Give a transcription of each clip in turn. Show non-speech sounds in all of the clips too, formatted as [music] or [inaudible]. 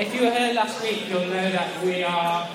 if you were here last week, you'll know that we are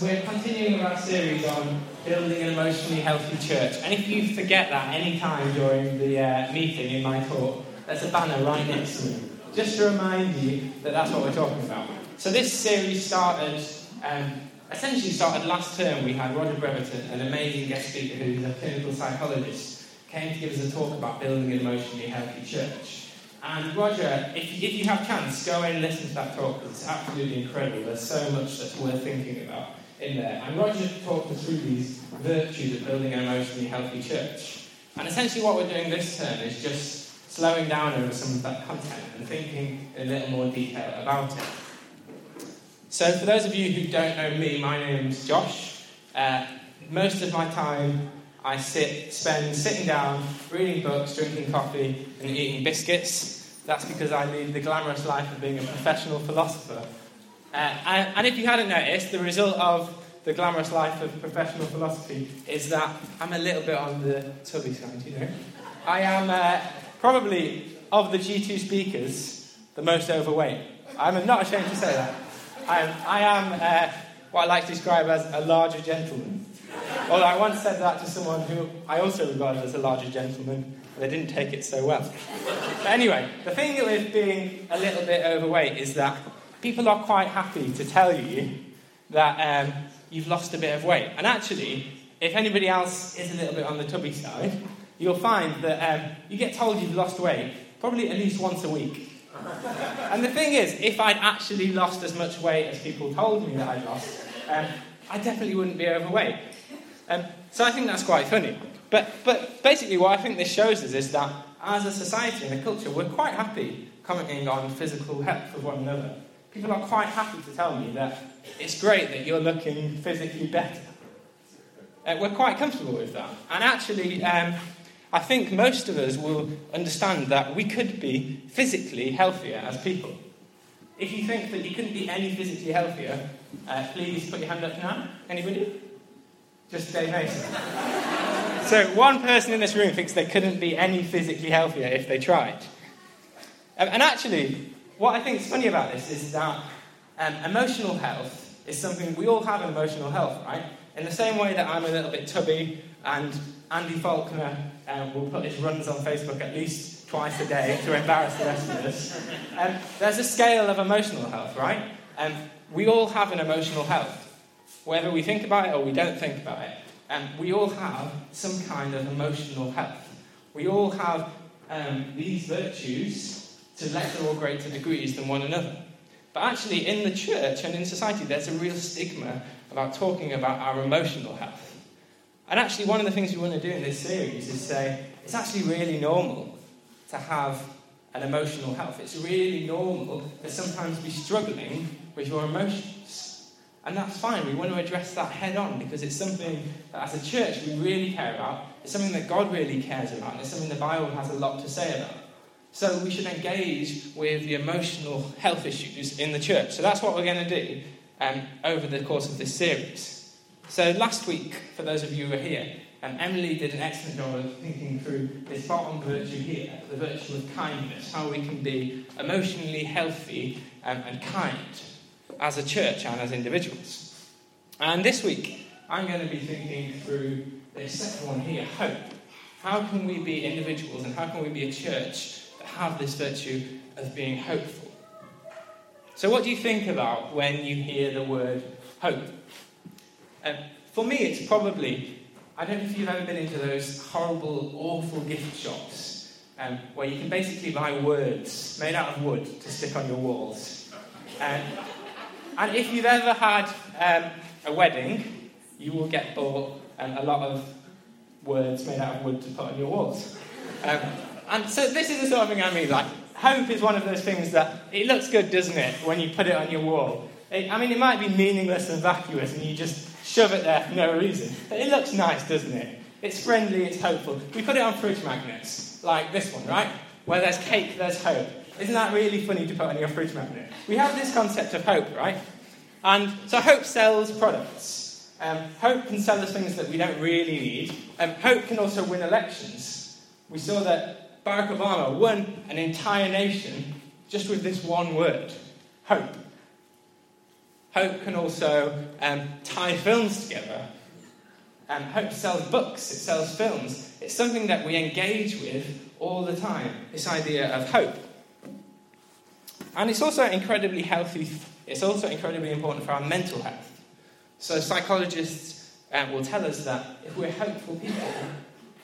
we're continuing our series on building an emotionally healthy church. And if you forget that any time during the uh, meeting in my talk, there's a banner right next to me, just to remind you that that's what we're talking about. So this series started. Um, essentially started last term. We had Roger Bretherton, an amazing guest speaker who's a clinical psychologist, came to give us a talk about building an emotionally healthy church. And Roger, if, if you have chance, go and listen to that talk because it's absolutely incredible. There's so much that's worth thinking about in there. And Roger talked us through these virtues of building an emotionally healthy church. And essentially, what we're doing this term is just slowing down over some of that content and thinking in a little more detail about it. So, for those of you who don't know me, my name's Josh. Uh, most of my time I sit, spend sitting down, reading books, drinking coffee, and eating biscuits. That's because I lead the glamorous life of being a professional philosopher. Uh, and, if you hadn't noticed, the result of the glamorous life of professional philosophy is that I'm a little bit on the tubby side, you know. I am uh, probably, of the G2 speakers, the most overweight. I'm not ashamed to say that. I am, I am uh, what I like to describe as a larger gentleman. Although I once said that to someone who I also regarded as a larger gentleman, they didn't take it so well. But anyway, the thing with being a little bit overweight is that people are quite happy to tell you that um, you've lost a bit of weight. And actually, if anybody else is a little bit on the tubby side, you'll find that um, you get told you've lost weight probably at least once a week. and the thing is, if I'd actually lost as much weight as people told me that I'd lost, um, I definitely wouldn't be overweight. Um, so I think that's quite funny. But, but basically, what I think this shows us is that as a society and a culture, we're quite happy commenting on physical health of one another. People are quite happy to tell me that it's great that you're looking physically better. Uh, we're quite comfortable with that. And actually, um, I think most of us will understand that we could be physically healthier as people. If you think that you couldn't be any physically healthier, uh, please put your hand up now. Anybody? Just Dave Mason. so, one person in this room thinks they couldn't be any physically healthier if they tried. Um, and actually, what I think is funny about this is that um, emotional health is something we all have emotional health, right? In the same way that I'm a little bit tubby and Andy Faulkner um, will put his runs on Facebook at least twice a day to embarrass the rest of us. Um, there's a scale of emotional health, right? Um, we all have an emotional health whether we think about it or we don't think about it, um, we all have some kind of emotional health. We all have um, these virtues to lesser or greater degrees than one another. But actually, in the church and in society, there's a real stigma about talking about our emotional health. And actually, one of the things we want to do in this series is say it's actually really normal to have an emotional health. It's really normal to sometimes be struggling with your emotions. And that's fine. We want to address that head on because it's something that as a church we really care about. It's something that God really cares about. And it's something the Bible has a lot to say about. So we should engage with the emotional health issues in the church. So that's what we're going to do um, over the course of this series. So last week, for those of you who are here, um, Emily did an excellent job of thinking through this bottom virtue here, the virtue of kindness, how we can be emotionally healthy um, and kind as a church and as individuals. And this week, I'm going to be thinking through the second one here hope. How can we be individuals and how can we be a church that have this virtue of being hopeful? So, what do you think about when you hear the word hope? Um, for me, it's probably, I don't know if you've ever been into those horrible, awful gift shops um, where you can basically buy words made out of wood to stick on your walls. Um, and if you've ever had um, a wedding, you will get bought um, a lot of words made out of wood to put on your walls. Um, and so this is the sort of thing I mean. Like, hope is one of those things that it looks good, doesn't it, when you put it on your wall? It, I mean, it might be meaningless and vacuous, and you just shove it there for no reason. But it looks nice, doesn't it? It's friendly, it's hopeful. We put it on fridge magnets, like this one, right? Where there's cake, there's hope. Isn't that really funny to put on your fridge magnet? We have this concept of hope, right? And so hope sells products. Um, hope can sell us things that we don't really need. Um, hope can also win elections. We saw that Barack Obama won an entire nation just with this one word hope. Hope can also um, tie films together. Um, Hope sells books, it sells films. It's something that we engage with all the time, this idea of hope. And it's also incredibly healthy, it's also incredibly important for our mental health. So, psychologists uh, will tell us that if we're hopeful people,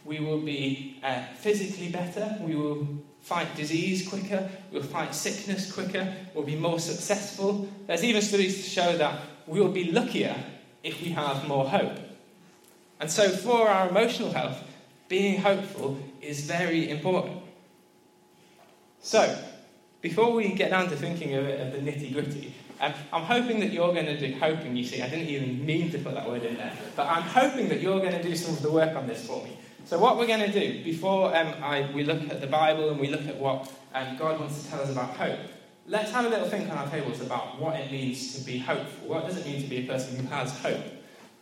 we will be uh, physically better, we will fight disease quicker, we'll fight sickness quicker, we'll be more successful. There's even studies to show that we will be luckier if we have more hope. And so, for our emotional health, being hopeful is very important. So, before we get down to thinking of, of the nitty gritty, um, I'm hoping that you're going to do, hoping, you see, I didn't even mean to put that word in there, but I'm hoping that you're going to do some of the work on this for me. So, what we're going to do, before um, I, we look at the Bible and we look at what um, God wants to tell us about hope, let's have a little think on our tables about what it means to be hopeful. What does it mean to be a person who has hope?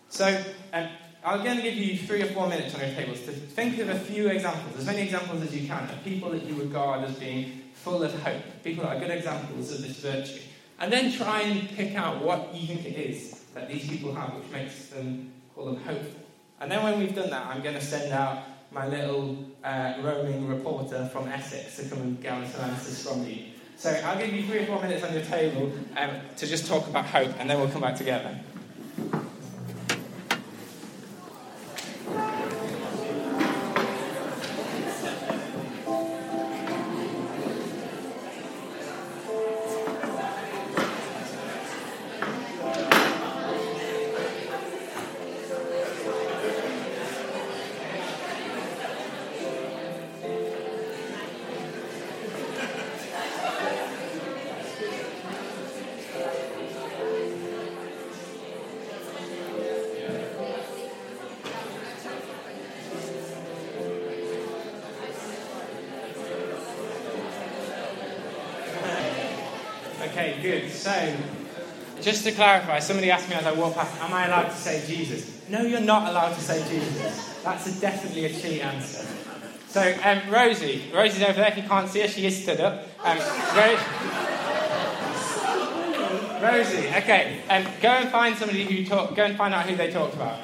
So, um, I'm going to give you three or four minutes on your tables to think of a few examples, as many examples as you can, of people that you regard as being full of hope, people are good examples of this virtue. And then try and pick out what you think it is that these people have which makes them call them hopeful. And then when we've done that, I'm going to send out my little uh, roaming reporter from Essex to come and gather some answers from you. So I'll give you three or four minutes on your table um, to just talk about hope, and then we'll come back together. Okay, good. So, just to clarify, somebody asked me as I walked past, am I allowed to say Jesus? No, you're not allowed to say Jesus. That's a, definitely a cheat answer. So, um, Rosie, Rosie's over there. If you can't see her, she is stood up. Um, Ro- Rosie, okay, um, go and find somebody who talk. Go and find out who they talked about.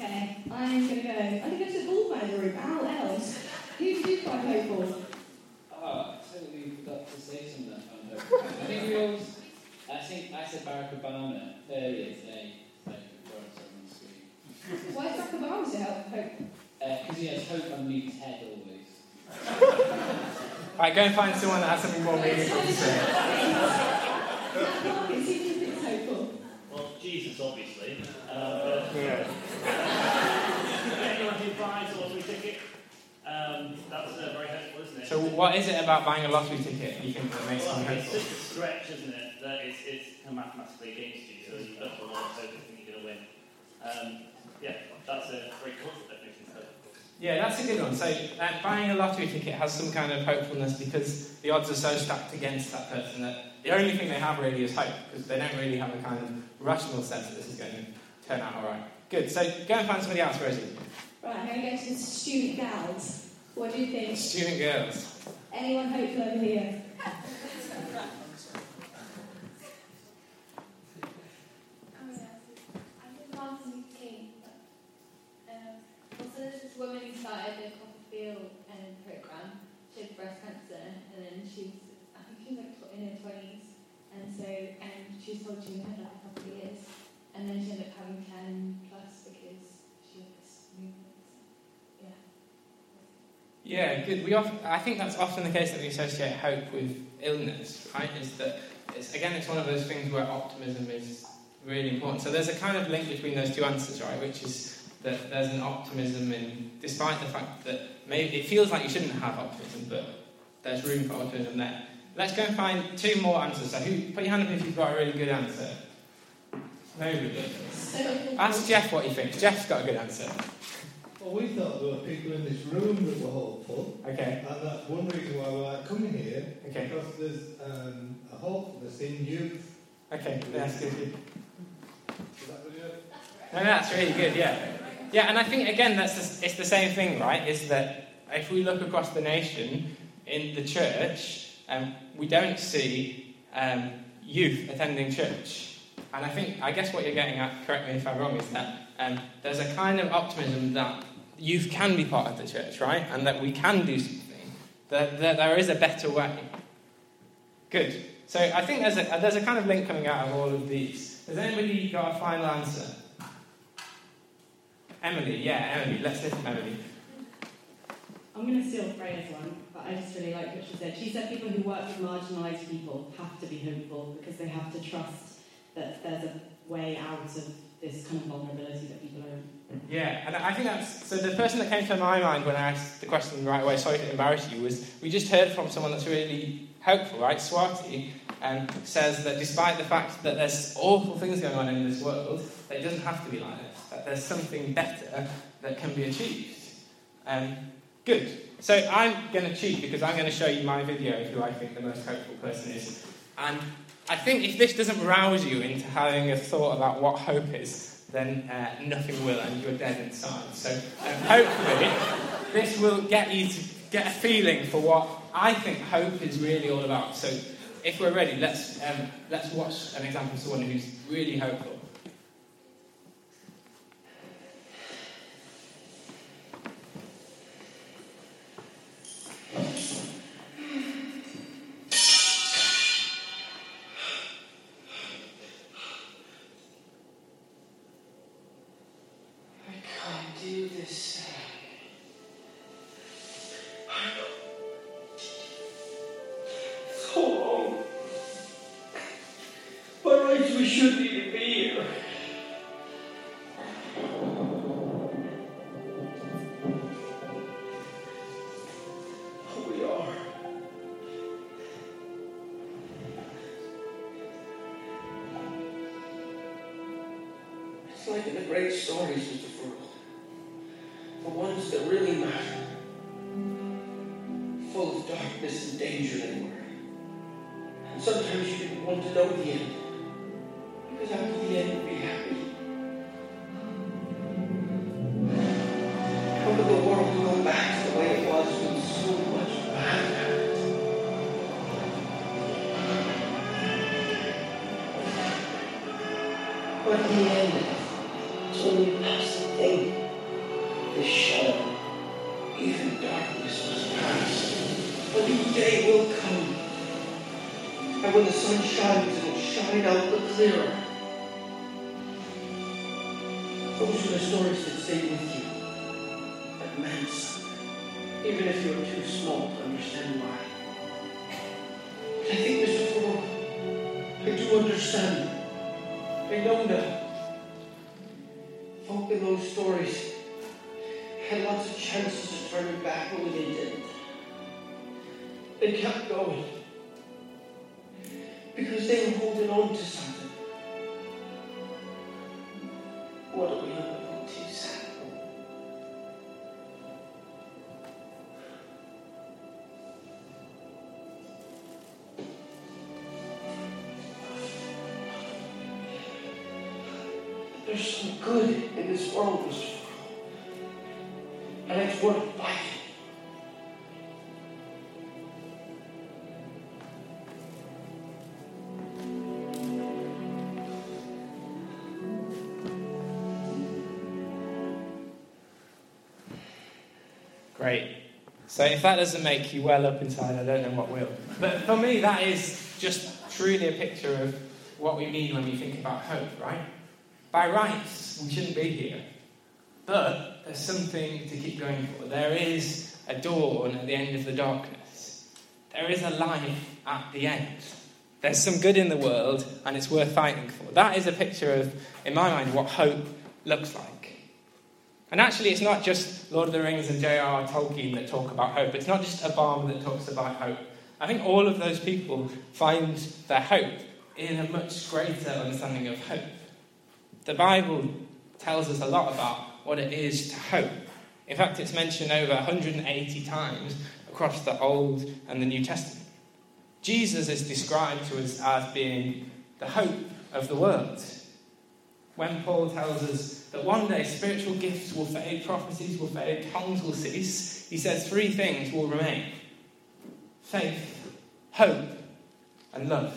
Okay, I'm gonna go. I'm gonna go to the ball manager room. Al Els. Who did you find hopeful? Oh, I totally forgot to say something. I found I think we always. I think I said Barack Obama earlier today. Like, before I saw him on the screen. Why is Barack Obama say hope? Because he has hope underneath his head always. Right, go and find someone that has something more meaningful to say. Marcus, who do you think is hopeful? Well, Jesus, obviously. Uh, but Yeah. anyone who buys a lottery ticket, um, that's uh, very helpful, isn't it? So, what is it about buying a lottery ticket you think that makes well, them it's just a stretch, isn't it? That it's, it's kind of mathematically against you, so you've got a lot of hope that you're going to win. Um, yeah, that's a very cultural of hope. Yeah, that's a good one. So, uh, buying a lottery ticket has some kind of hopefulness because the odds are so stacked against that person that the only thing they have really is hope because they don't really have a kind of rational sense that this is going to turn out all right. Good. So, go and find somebody else, Rosie. Right, I'm gonna go to the student girls. What do you think? Student girls. Anyone hopeful over here? [laughs] Oh, yeah. I think Martin Luther King. Um, also, there's this woman who started the Um, program. She had breast cancer, and then she was, I think she was like in her twenties, and so um, she was told she would have like a couple of years, and then she ended up having ten plus because she had this movement. Yeah. Yeah, good. We often, I think that's often the case that we associate hope with illness, right? Is that it's, again, it's one of those things where optimism is really important. So there's a kind of link between those two answers, right? Which is that there's an optimism in, despite the fact that maybe it feels like you shouldn't have optimism, but there's room for optimism there. Let's go and find two more answers. So who, put your hand up if you've got a really good answer. Nobody. Ask Jeff what he thinks. Jeff's got a good answer. Well, we thought there were people in this room that were hopeful, Okay. and that's one reason why we're like coming here, Okay. because there's um, a hopefulness in youth. Okay. That's good. Is that what you No, no, that's really good, yeah. Yeah, and I think, again, that's it's the same thing, right? Is that if we look across the nation, in the church, um, we don't see um, youth attending church. And I think, I guess what you're getting at, correct me if I'm wrong, is that um, there's a kind of optimism that youth can be part of the church, right? And that we can do something, that, that there is a better way. Good. So I think there's a, there's a kind of link coming out of all of these. Has anybody got a final answer? Emily, yeah, Emily. Let's hear from Emily. I'm going to steal Freya's one, but I just really like what she said. She said people who work with marginalised people have to be hopeful because they have to trust that there's a way out of this kind of vulnerability that people are in. Yeah, and I think that's so. The person that came to my mind when I asked the question the right away, sorry to embarrass you, was we just heard from someone that's really hopeful, right? Swati um, says that despite the fact that there's awful things going on in this world, that it doesn't have to be like this. That there's something better that can be achieved. Um, good. So I'm going to cheat because I'm going to show you my video of who I think the most hopeful person is. And I think if this doesn't rouse you into having a thought about what hope is, then uh, nothing will, and you're dead inside. So um, hopefully, this will get you to get a feeling for what I think hope is really all about. So if we're ready, let's um, let's watch an example of someone who's really hopeful. Great stories, They kept going. Because they were holding on to something. So if that doesn't make you well up inside, I don't know what will. But for me, that is just truly a picture of what we mean when we think about hope, right? By rights, we shouldn't be here. But there's something to keep going for. There is a dawn at the end of the darkness. There is a light at the end. There's some good in the world, and it's worth fighting for. That is a picture of, in my mind, what hope looks like. And actually, it's not just Lord of the Rings and J.R.R. Tolkien that talk about hope. It's not just Obama that talks about hope. I think all of those people find their hope in a much greater understanding of hope. The Bible tells us a lot about what it is to hope. In fact, it's mentioned over 180 times across the Old and the New Testament. Jesus is described to us as being the hope of the world. When Paul tells us that one day spiritual gifts will fade, prophecies will fade, tongues will cease, he says three things will remain faith, hope, and love.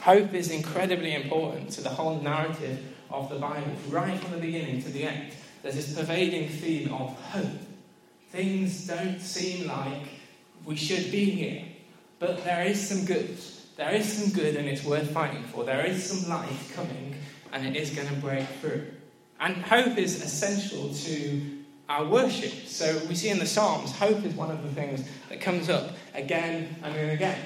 Hope is incredibly important to the whole narrative of the Bible, right from the beginning to the end. There's this pervading theme of hope. Things don't seem like we should be here, but there is some good. There is some good and it's worth fighting for. There is some light coming and it is going to break through. And hope is essential to our worship. So we see in the Psalms, hope is one of the things that comes up again and again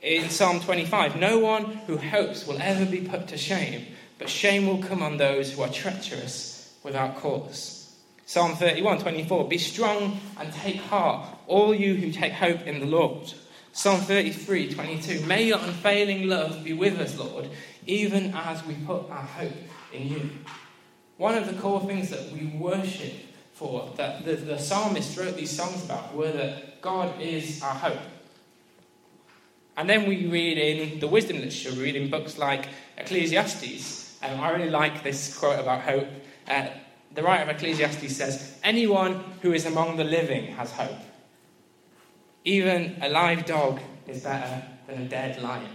in Psalm 25 No one who hopes will ever be put to shame, but shame will come on those who are treacherous without cause. Psalm 31 24 Be strong and take heart, all you who take hope in the Lord. Psalm 33 22 May your unfailing love be with us, Lord, even as we put our hope in you. One of the core things that we worship for, that the, the psalmist wrote these songs about, were that God is our hope. And then we read in the wisdom literature, we read in books like Ecclesiastes. Um, I really like this quote about hope. Uh, the writer of Ecclesiastes says, Anyone who is among the living has hope. Even a live dog is better than a dead lion.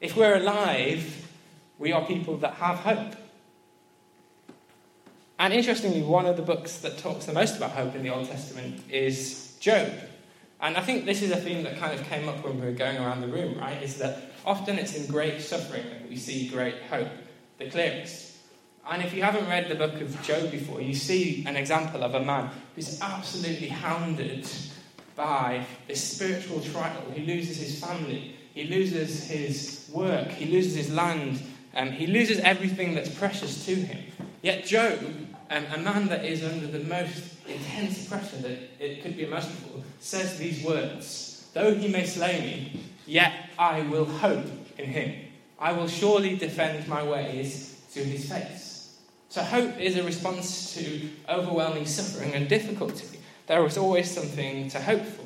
If we're alive, we are people that have hope. And interestingly, one of the books that talks the most about hope in the Old Testament is Job. And I think this is a theme that kind of came up when we were going around the room, right? Is that often it's in great suffering that we see great hope the clearest. And if you haven't read the book of Job before, you see an example of a man who's absolutely hounded by this spiritual trial. He loses his family, he loses his work, he loses his land, um, he loses everything that's precious to him. Yet Job, um, a man that is under the most intense pressure that it could be imaginable, says these words Though he may slay me, yet I will hope in him. I will surely defend my ways to his face. So, hope is a response to overwhelming suffering and difficulty. There is always something to hope for.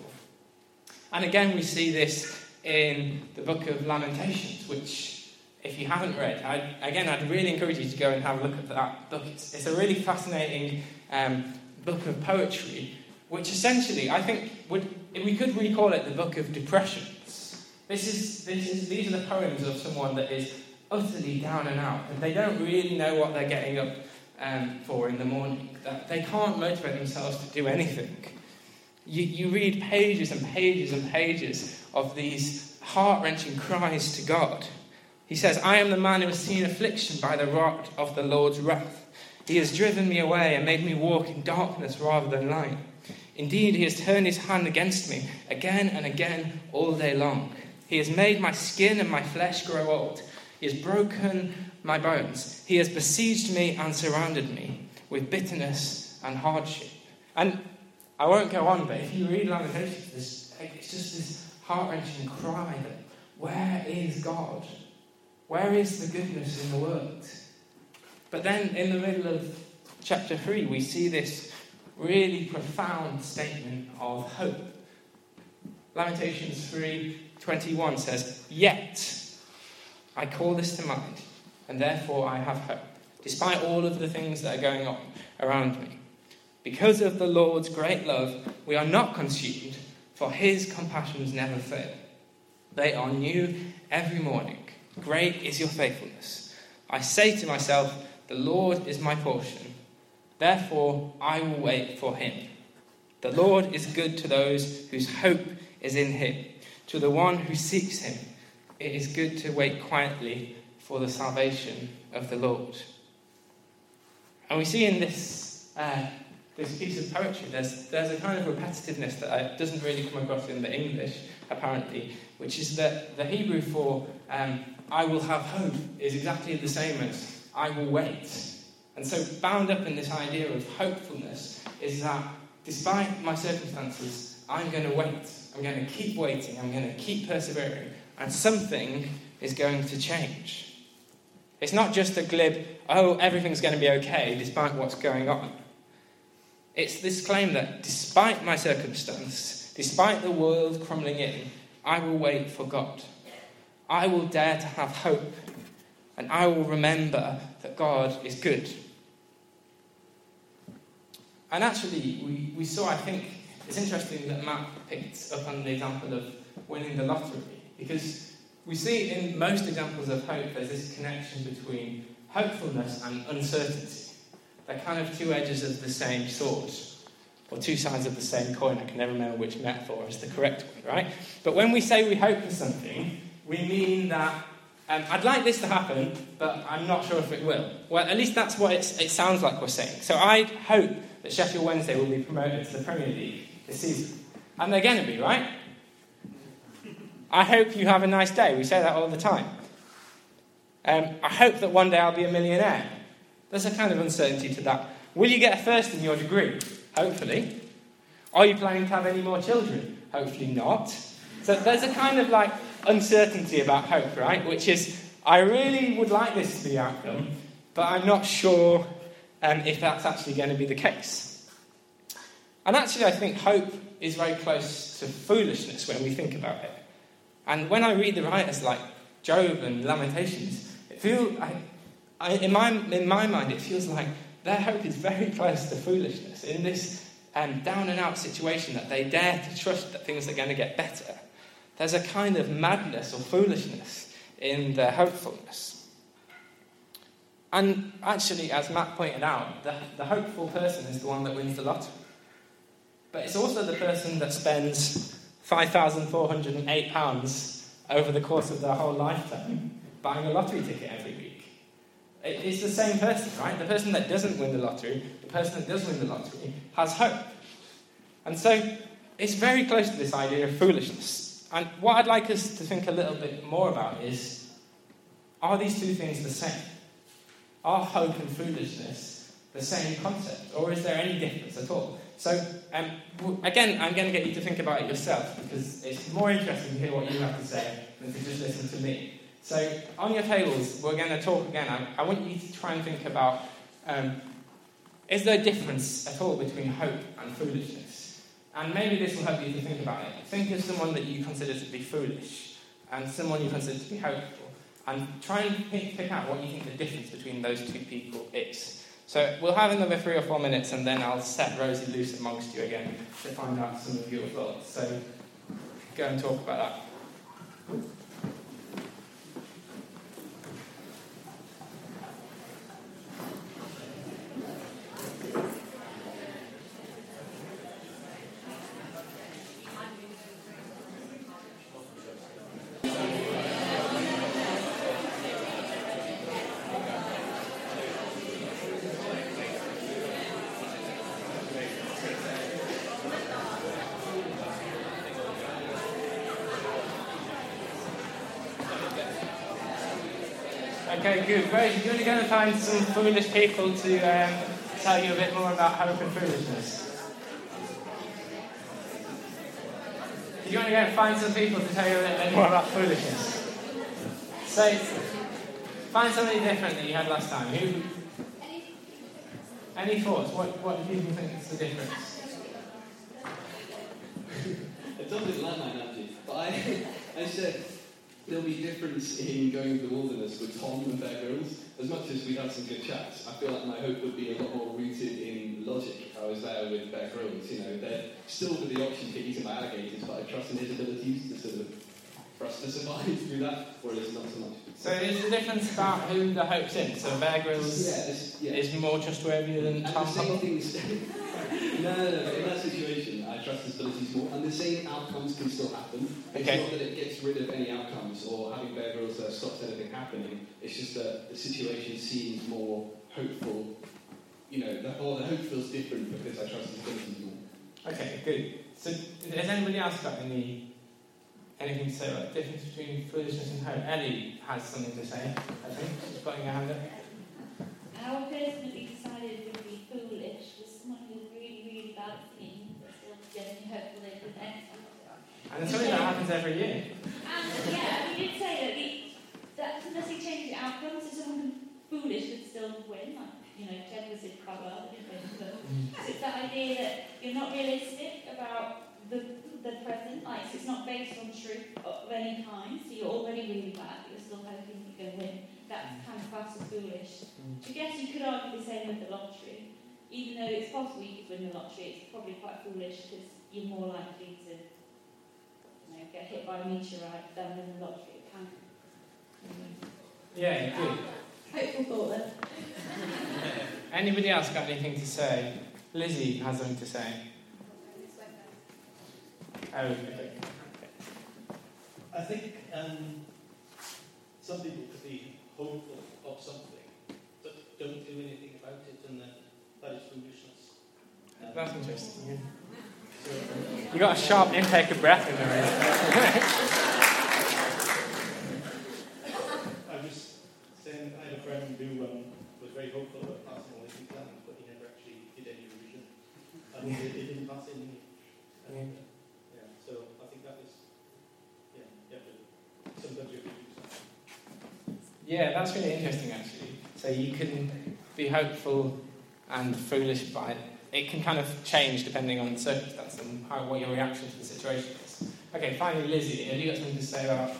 And again, we see this in the book of Lamentations, which, if you haven't read, I, again, I'd really encourage you to go and have a look at that book. It's, it's a really fascinating um, book of poetry, which essentially, I think, would we could recall it the book of depressions. This is, this is, these are the poems of someone that is utterly down and out, and they don't really know what they're getting up um, for in the morning. That they can't motivate themselves to do anything. You, you read pages and pages and pages of these heart wrenching cries to God. He says, I am the man who has seen affliction by the rod of the Lord's wrath. He has driven me away and made me walk in darkness rather than light. Indeed, he has turned his hand against me again and again all day long. He has made my skin and my flesh grow old. He has broken my bones. He has besieged me and surrounded me with bitterness and hardship. And I won't go on, but if you read Lamentations, it's just this heart wrenching cry that where is God? Where is the goodness in the world? But then in the middle of chapter 3, we see this really profound statement of hope. Lamentations 3:21 says, "Yet I call this to mind, and therefore I have hope, despite all of the things that are going on around me. Because of the Lord's great love, we are not consumed, for his compassions never fail. They are new every morning. Great is your faithfulness. I say to myself, the Lord is my portion. Therefore, I will wait for him. The Lord is good to those whose hope is in him. To the one who seeks him, it is good to wait quietly for the salvation of the Lord. And we see in this, uh, this piece of poetry, there's, there's a kind of repetitiveness that doesn't really come across in the English, apparently, which is that the Hebrew for um, I will have hope is exactly the same as I will wait. And so, bound up in this idea of hopefulness is that despite my circumstances, I'm going to wait. I'm going to keep waiting. I'm going to keep persevering. And something is going to change. It's not just a glib, oh, everything's going to be okay despite what's going on. It's this claim that despite my circumstance, despite the world crumbling in, I will wait for God. I will dare to have hope, and I will remember that God is good. And actually, we, we saw, I think, it's interesting that Matt picked up on the example of winning the lottery, because we see in most examples of hope there's this connection between hopefulness and uncertainty. They're kind of two edges of the same sword, or two sides of the same coin. I can never remember which metaphor is the correct one, right? But when we say we hope for something, we mean that um, I'd like this to happen, but I'm not sure if it will. Well, at least that's what it sounds like we're saying. So I hope that Sheffield Wednesday will be promoted to the Premier League this season. And they're going to be, right? I hope you have a nice day. We say that all the time. Um, I hope that one day I'll be a millionaire. There's a kind of uncertainty to that. Will you get a first in your degree? Hopefully. Are you planning to have any more children? Hopefully not. So there's a kind of like uncertainty about hope, right? Which is, I really would like this to be the outcome, but I'm not sure um, if that's actually going to be the case. And actually, I think hope is very close to foolishness when we think about it. And when I read the writers like Job and Lamentations, it feels, I, I, in, my, in my mind, it feels like their hope is very close to foolishness in this um, down and out situation that they dare to trust that things are going to get better. There's a kind of madness or foolishness in their hopefulness. And actually, as Matt pointed out, the, the hopeful person is the one that wins the lottery. But it's also the person that spends £5,408 over the course of their whole lifetime buying a lottery ticket every week. It's the same person, right? The person that doesn't win the lottery, the person that does win the lottery, has hope. And so it's very close to this idea of foolishness. And what I'd like us to think a little bit more about is are these two things the same? Are hope and foolishness the same concept? Or is there any difference at all? So, um, again, I'm going to get you to think about it yourself because it's more interesting to hear what you have to say than to just listen to me. So, on your tables, we're going to talk again. I, I want you to try and think about um, is there a difference at all between hope and foolishness? And maybe this will help you to think about it. Think of someone that you consider to be foolish and someone you consider to be hopeful. And try and pick, pick out what you think the difference between those two people is. So we'll have another three or four minutes and then I'll set Rosie loose amongst you again to find out some of your thoughts. So go and talk about that. Okay, good. Right, you're going to find some foolish people to um, tell you a bit more about hope and foolishness. Do You're going to go and find some people to tell you a little bit more about foolishness. So, find somebody different that you had last time. Who? Any thoughts? What, what do you think is the difference? I told you landmine, actually, but I, [laughs] I said there'll be a difference in going to the wilderness with Tom and Bear Grylls. As much as we had some good chats, I feel like my hope would be a lot more rooted in logic. I was there with Bear Grylls, you know, they're still with the option to eaten by alligators, but I trust in his abilities to sort of for us to survive [laughs] through that, whereas not so much. So is the difference about who the hope's in? So Bear Grylls yeah, yeah. is more trustworthy than Tom Hubble? [laughs] no, no, no, in that situation, I trust his abilities more, and the same outcomes can still happen. It's okay. not that it gets rid of any outcomes or having Bear Grylls there stops anything happening. It's just that the situation seems more hopeful. You know, the whole the hope feels different because I trust his abilities more. Okay, good. So, has anybody else got any anything to say about the difference between foolishness and hope? Ellie has something to say. I think she's putting her hand up. Our person that we decided would be foolish was someone who was really, really bad at singing, but still getting hopeful they could excellent. And it's something that happens every year. And yeah, we did say that, the, that unless you change the outcomes, if someone foolish could still win, like, you know, Jen was in cover, didn't win, but it's that idea that you're not realistic about the the present, like so it's not based on truth of any kind, so you're already really bad, but you're still hoping you're going to win. That's kind of classed as foolish. Mm. I guess you could argue the same with the lottery. Even though it's possible you could win the lottery, it's probably quite foolish because you're more likely to you know, get hit by a meteorite, then win the lottery. It can. Yeah, good. [laughs] Hopeful thought then. [laughs] Anybody else got anything to say? Lizzie has something to say. Oh, okay. I think um, some people could be hopeful of something, but don't do anything about it, and then that is foolishness. Um, That's interesting. Yeah. So, You got a sharp intake of breath in there. I'm just saying, I had a friend who um, was very hopeful about passing all his exams, but he never actually did any revision, and he, he didn't pass any. And, uh, yeah, so I think that is, yeah, you have to, sometimes you have to do something. Yeah, that's really interesting actually. So you can be hopeful and foolish by it. Can kind of change depending on the circumstance and how, what your reaction to the situation is. Okay, finally, Lizzie, have you got something to say about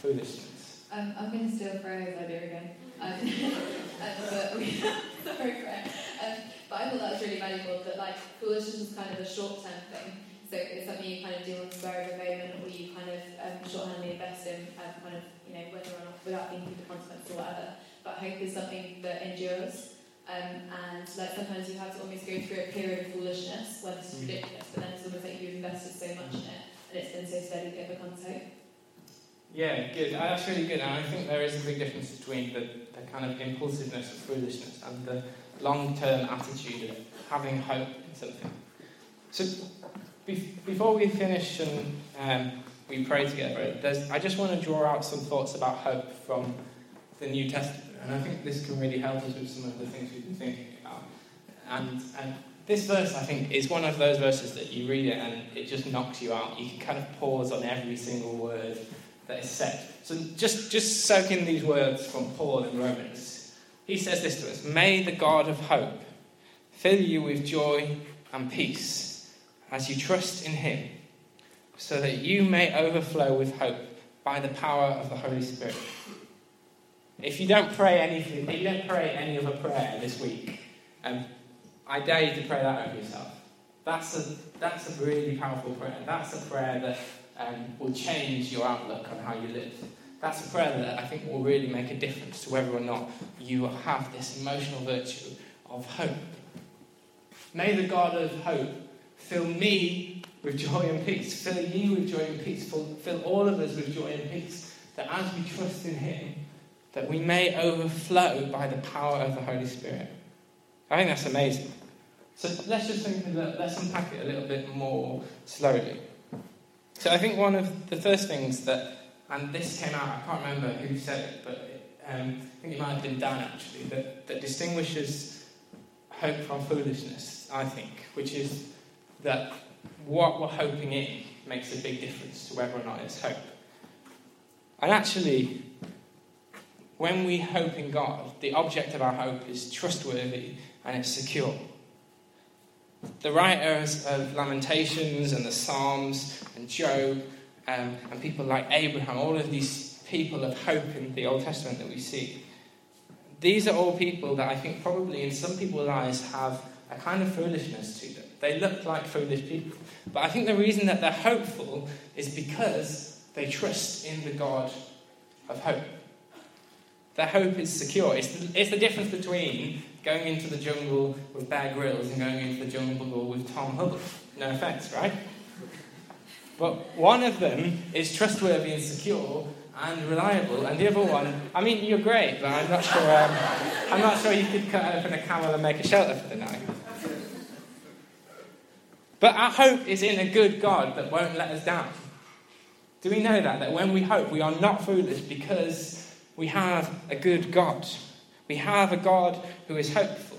foolishness? Um, I'm going to steal Freya's idea again. Um, um, [laughs] but we, [laughs] sorry, Freya. Um, but I thought that was really valuable. That like foolishness is kind of a short-term thing. So it's something you kind of do on the spur of a moment, or you kind of um, shorthandedly invest in, um, kind of you know whether or not without thinking the consequences or whatever. But hope is something that endures. Um, and like sometimes you have to almost go through a period of foolishness where this is Mm. ridiculous, but then it's almost like you've invested so much in it and it's been so steady that it becomes hope. Yeah, good. Uh, That's really good. And I think there is a big difference between the, the kind of impulsiveness of foolishness and the long term attitude of having hope in something. So, be- before we finish and um, we pray together, I just want to draw out some thoughts about hope from the New Testament. And I think this can really help us with some of the things we've been thinking about. And, and this verse, I think, is one of those verses that you read it and it just knocks you out. You can kind of pause on every single word that is said. So just, just soak in these words from Paul in Romans. He says this to us May the God of hope fill you with joy and peace as you trust in him, so that you may overflow with hope by the power of the Holy Spirit. If you don't pray anything, if you don't pray any other prayer this week, um, I dare you to pray that over yourself. That's a, that's a really powerful prayer. That's a prayer that um, will change your outlook on how you live. That's a prayer that I think will really make a difference to whether or not you have this emotional virtue of hope. May the God of hope fill me with joy and peace, fill you with joy and peace, fill, fill all of us with joy and peace, that as we trust in Him, that we may overflow by the power of the Holy Spirit. I think that's amazing. So let's just think let's unpack it a little bit more slowly. So I think one of the first things that, and this came out, I can't remember who said it, but um, I think it might have been Dan actually, that, that distinguishes hope from foolishness, I think, which is that what we're hoping in makes a big difference to whether or not it's hope. And actually, when we hope in God, the object of our hope is trustworthy and it's secure. The writers of Lamentations and the Psalms and Job um, and people like Abraham, all of these people of hope in the Old Testament that we see, these are all people that I think probably in some people's eyes have a kind of foolishness to them. They look like foolish people. But I think the reason that they're hopeful is because they trust in the God of hope. Their hope is secure. It's the, it's the difference between going into the jungle with Bear Grylls and going into the jungle with Tom Hubbard. No offence, right? But one of them is trustworthy and secure and reliable, and the other one, I mean, you're great, but I'm not sure. Um, I'm not sure you could cut open a camel and make a shelter for the night. But our hope is in a good God that won't let us down. Do we know that? That when we hope, we are not foolish because we have a good God. We have a God who is hopeful.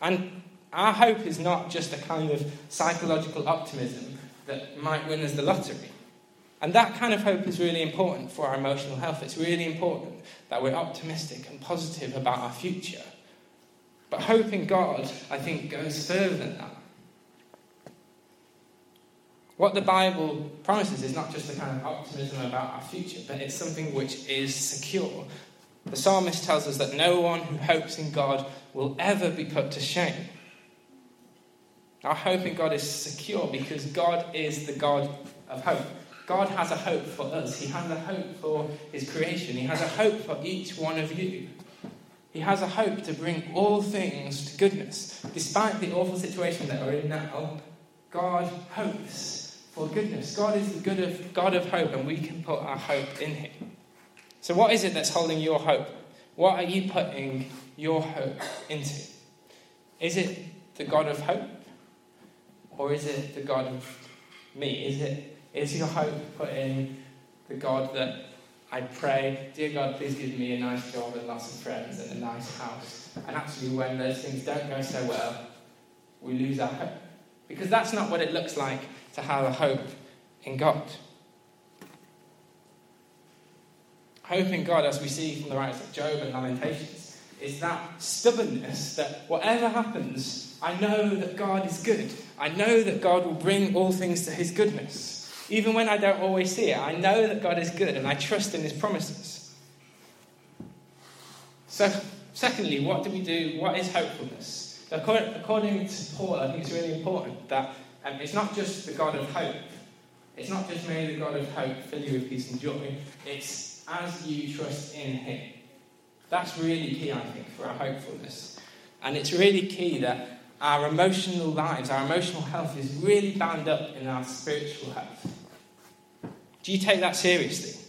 And our hope is not just a kind of psychological optimism that might win us the lottery. And that kind of hope is really important for our emotional health. It's really important that we're optimistic and positive about our future. But hope in God, I think, goes further than that. What the Bible promises is not just a kind of optimism about our future, but it's something which is secure. The psalmist tells us that no one who hopes in God will ever be put to shame. Our hope in God is secure because God is the God of hope. God has a hope for us. He has a hope for His creation. He has a hope for each one of you. He has a hope to bring all things to goodness. Despite the awful situation that we're in now, God hopes goodness. God is the good of, God of hope, and we can put our hope in Him. So, what is it that's holding your hope? What are you putting your hope into? Is it the God of hope? Or is it the God of me? Is it is your hope put in the God that I pray, dear God, please give me a nice job and lots of friends and a nice house. And actually, when those things don't go so well, we lose our hope. Because that's not what it looks like to have a hope in God. Hope in God, as we see from the writers of Job and Lamentations, is that stubbornness that whatever happens, I know that God is good. I know that God will bring all things to his goodness. Even when I don't always see it, I know that God is good and I trust in his promises. So, secondly, what do we do? What is hopefulness? According, according to Paul, I think it's really important that um, it's not just the God of hope. It's not just may the God of hope fill you with peace and joy. It's as you trust in him. That's really key, I think, for our hopefulness. And it's really key that our emotional lives, our emotional health is really bound up in our spiritual health. Do you take that seriously?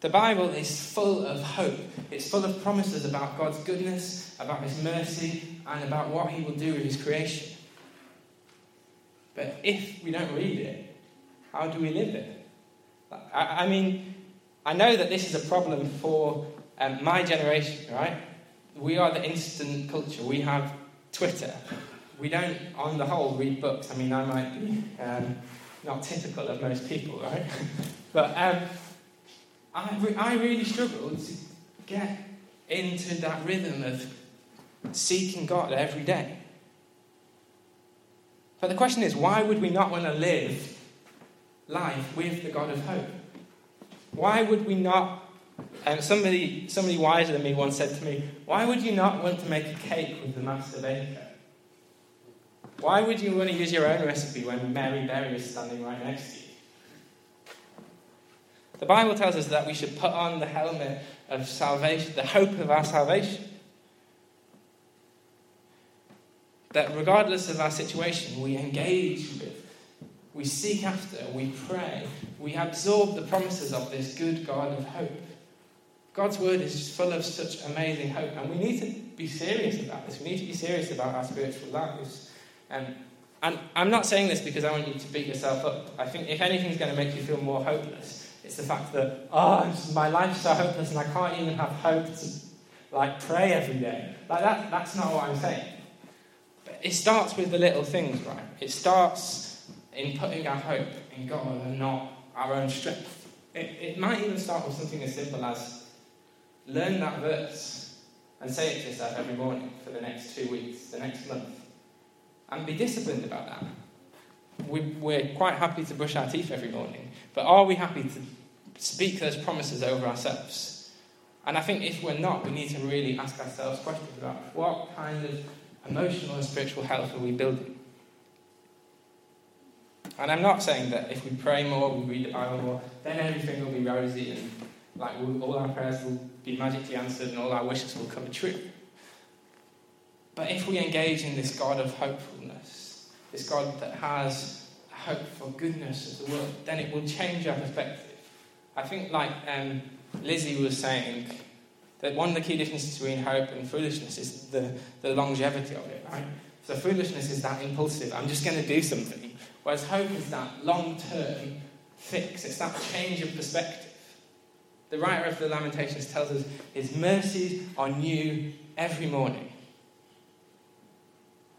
The Bible is full of hope. It's full of promises about God's goodness, about His mercy, and about what He will do with His creation. But if we don't read it, how do we live it? I, I mean, I know that this is a problem for um, my generation, right? We are the instant culture. We have Twitter. We don't, on the whole, read books. I mean, I might be um, not typical of most people, right? [laughs] but um, I, re- I really struggled to get into that rhythm of seeking God every day. But the question is, why would we not want to live life with the God of hope? Why would we not? Um, somebody, somebody wiser than me once said to me, "Why would you not want to make a cake with the master baker?" Why would you want to use your own recipe when Mary Berry is standing right next to you? The Bible tells us that we should put on the helmet of salvation, the hope of our salvation. That regardless of our situation, we engage with, we seek after, we pray, we absorb the promises of this good God of hope. God's word is full of such amazing hope, and we need to be serious about this. We need to be serious about our spiritual lives. Um, and I'm not saying this because I want you to beat yourself up. I think if anything's going to make you feel more hopeless, it's the fact that, oh, my life's so hopeless and I can't even have hope to like pray every day. Like that, that's not what I'm saying. But it starts with the little things, right? It starts in putting our hope in God and not our own strength. It, it might even start with something as simple as learn that verse and say it to yourself every morning for the next two weeks, the next month and be disciplined about that. We're quite happy to brush our teeth every morning, but are we happy to speak those promises over ourselves? And I think if we're not, we need to really ask ourselves questions about what kind of emotional and spiritual health are we building? And I'm not saying that if we pray more, we read the Bible more, then everything will be rosy and like all our prayers will be magically answered and all our wishes will come true. But if we engage in this God of hopefulness, this God that has hope for goodness of the world, then it will change our perspective. I think, like um, Lizzie was saying, that one of the key differences between hope and foolishness is the, the longevity of it, right? So foolishness is that impulsive, I'm just going to do something. Whereas hope is that long term fix, it's that change of perspective. The writer of the Lamentations tells us his mercies are new every morning.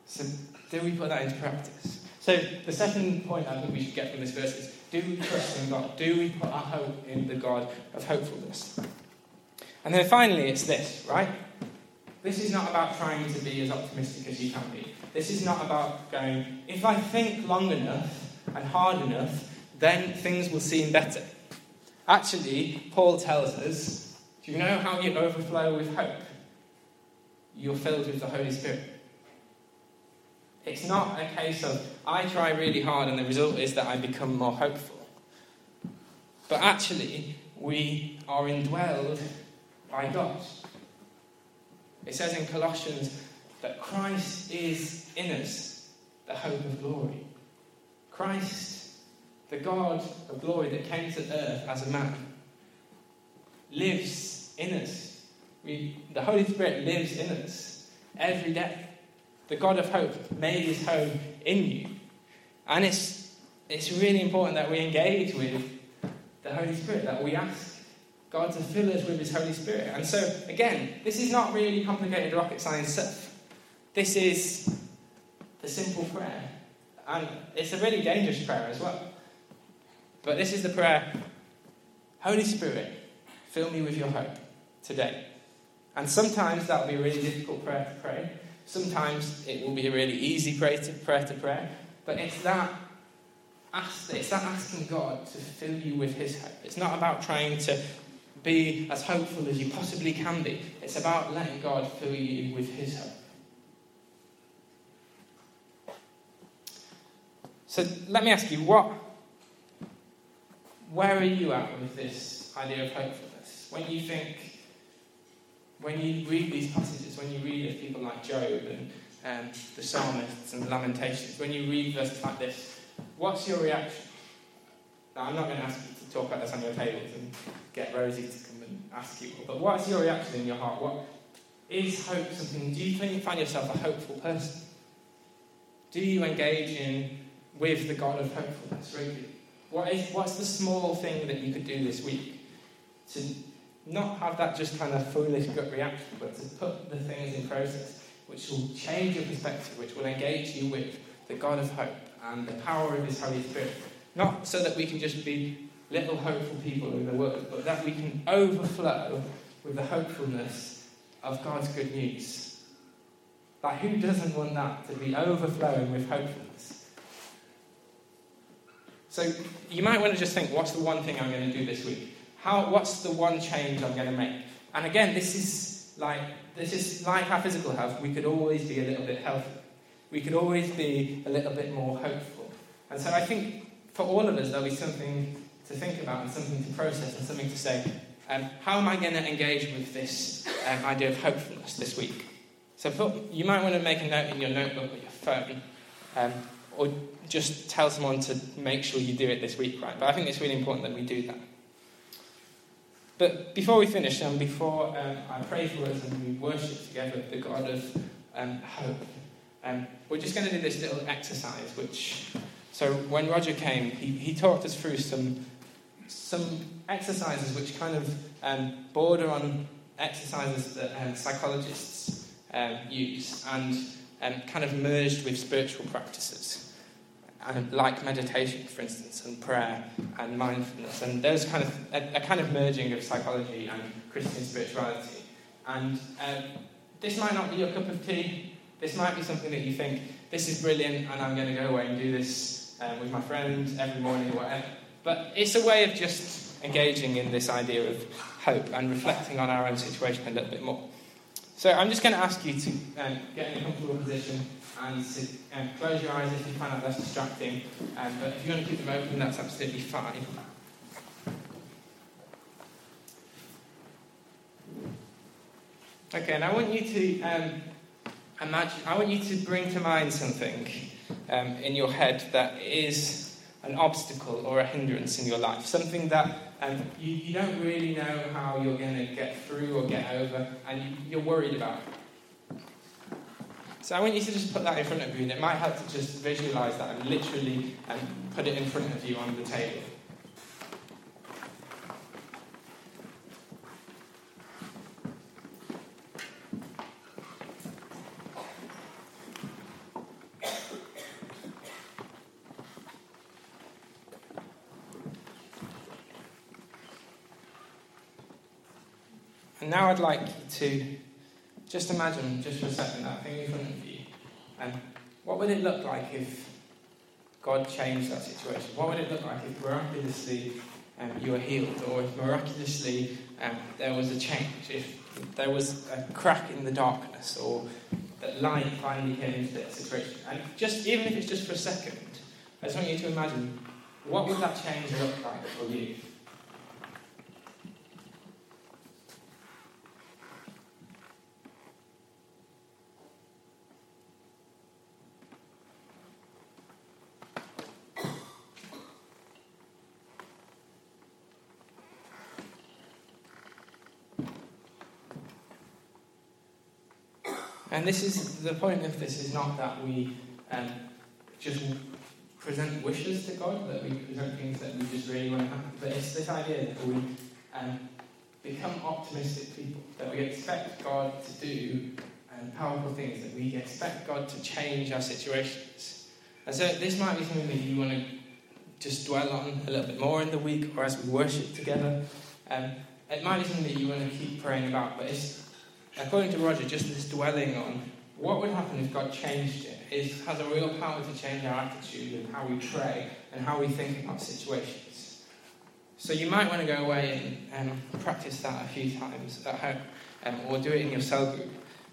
So, do we put that into practice? So, the second point I think we should get from this verse is do we trust in God? Do we put our hope in the God of hopefulness? And then finally, it's this, right? This is not about trying to be as optimistic as you can be. This is not about going, if I think long enough and hard enough, then things will seem better. Actually, Paul tells us do you know how you overflow with hope? You're filled with the Holy Spirit. It's not a case of I try really hard and the result is that I become more hopeful. But actually, we are indwelled by God. It says in Colossians that Christ is in us, the hope of glory. Christ, the God of glory that came to earth as a man, lives in us. We, the Holy Spirit lives in us every day. The God of hope made his home in you. And it's, it's really important that we engage with the Holy Spirit, that we ask God to fill us with his Holy Spirit. And so, again, this is not really complicated rocket science stuff. This is the simple prayer. And it's a really dangerous prayer as well. But this is the prayer Holy Spirit, fill me with your hope today. And sometimes that will be a really difficult prayer to pray. Sometimes it will be a really easy prayer to, prayer to pray. But it's that, ask, it's that asking God to fill you with His hope. It's not about trying to be as hopeful as you possibly can be. It's about letting God fill you with His hope. So let me ask you, what, where are you at with this idea of hopefulness? When you think, when you read these passages, when you read of people like Job and um, the psalmists and the lamentations, when you read verses like this, what's your reaction? Now, I'm not going to ask you to talk about this on your tables and get Rosie to come and ask you, but what's your reaction in your heart? What is hope something? Do you find yourself a hopeful person? Do you engage in with the God of hopefulness regularly? What is, what's the small thing that you could do this week to not have that just kind of foolish gut reaction, but to put the things in process which will change your perspective, which will engage you with the God of hope and the power of His Holy Spirit? Not so that we can just be little hopeful people in the world, but that we can overflow with the hopefulness of God's good news. Like, who doesn't want that to be overflowing with hopefulness? So, you might want to just think, what's the one thing I'm going to do this week? How, what's the one change I'm going to make? And again, this is like this is like our physical health. We could always be a little bit healthier. We could always be a little bit more hopeful. And so I think for all of us, there'll be something to think about and something to process and something to say. Um, how am I going to engage with this um, idea of hopefulness this week? So you might want to make a note in your notebook or your phone, um, or just tell someone to make sure you do it this week, right? But I think it's really important that we do that. But before we finish, and before um, I pray for us and we worship together the God of um, hope, um, we're just going to do this little exercise. Which, so when Roger came, he, he talked us through some some exercises which kind of um, border on exercises that um, psychologists um, use and kind of merged with spiritual practices and like meditation, for instance, and prayer and mindfulness, and those kind of a, a kind of merging of psychology and Christian spirituality. And um, this might not be your cup of tea. This might be something that you think this is brilliant, and I'm going to go away and do this um, with my friends every morning, or whatever. But it's a way of just engaging in this idea of hope and reflecting on our own situation a little bit more. So I'm just going to ask you to um, get in a comfortable position and um, close your eyes if you find that less distracting. Um, but if you want to keep them open, that's absolutely fine. Okay, and I want you to um, imagine, I want you to bring to mind something um, in your head that is an obstacle or a hindrance in your life, something that um, you, you don't really know how you're going to get through or get over, and you, you're worried about. So I want you to just put that in front of you, and it might help to just visualize that and literally um, put it in front of you on the table. And now I'd like to just imagine, just for a second, that thing in front of you. And what would it look like if God changed that situation? What would it look like if miraculously um, you were healed, or if miraculously um, there was a change, if there was a crack in the darkness, or that light finally came into that situation? And just even if it's just for a second, I just want you to imagine what would that change look like for you? And this is the point of this is not that we um, just present wishes to God, that we present things that we just really want to happen, but it's this idea that we um, become optimistic people, that we expect God to do um, powerful things, that we expect God to change our situations. And so this might be something that you want to just dwell on a little bit more in the week or as we worship together. Um, it might be something that you want to keep praying about, but it's, according to Roger, just this dwelling on what would happen if God changed it has a real power to change our attitude and how we pray and how we think about situations. So you might want to go away and um, practice that a few times at home um, or do it in your cell group.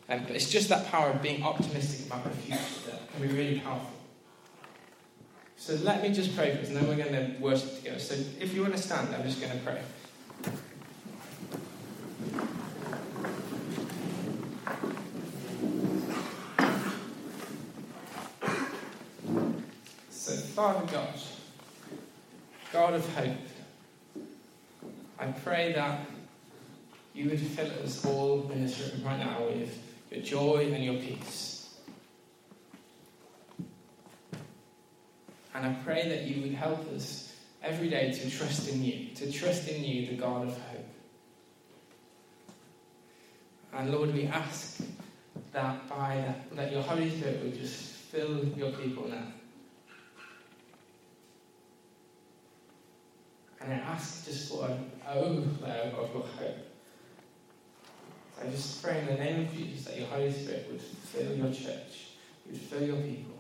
Um, but it's just that power of being optimistic about the future that can be really powerful. So let me just pray for us, and then we're going to worship together. So if you want to stand, I'm just going to pray. So, Father God, God of hope, I pray that you would fill us all in this room right now with your joy and your peace. And I pray that you would help us every day to trust in you, to trust in you, the God of hope. And Lord, we ask that by that, that your Holy Spirit would just fill your people now. And I ask just for an overflow of your hope. So I just pray in the name of Jesus that your Holy Spirit would fill your church, would fill your people,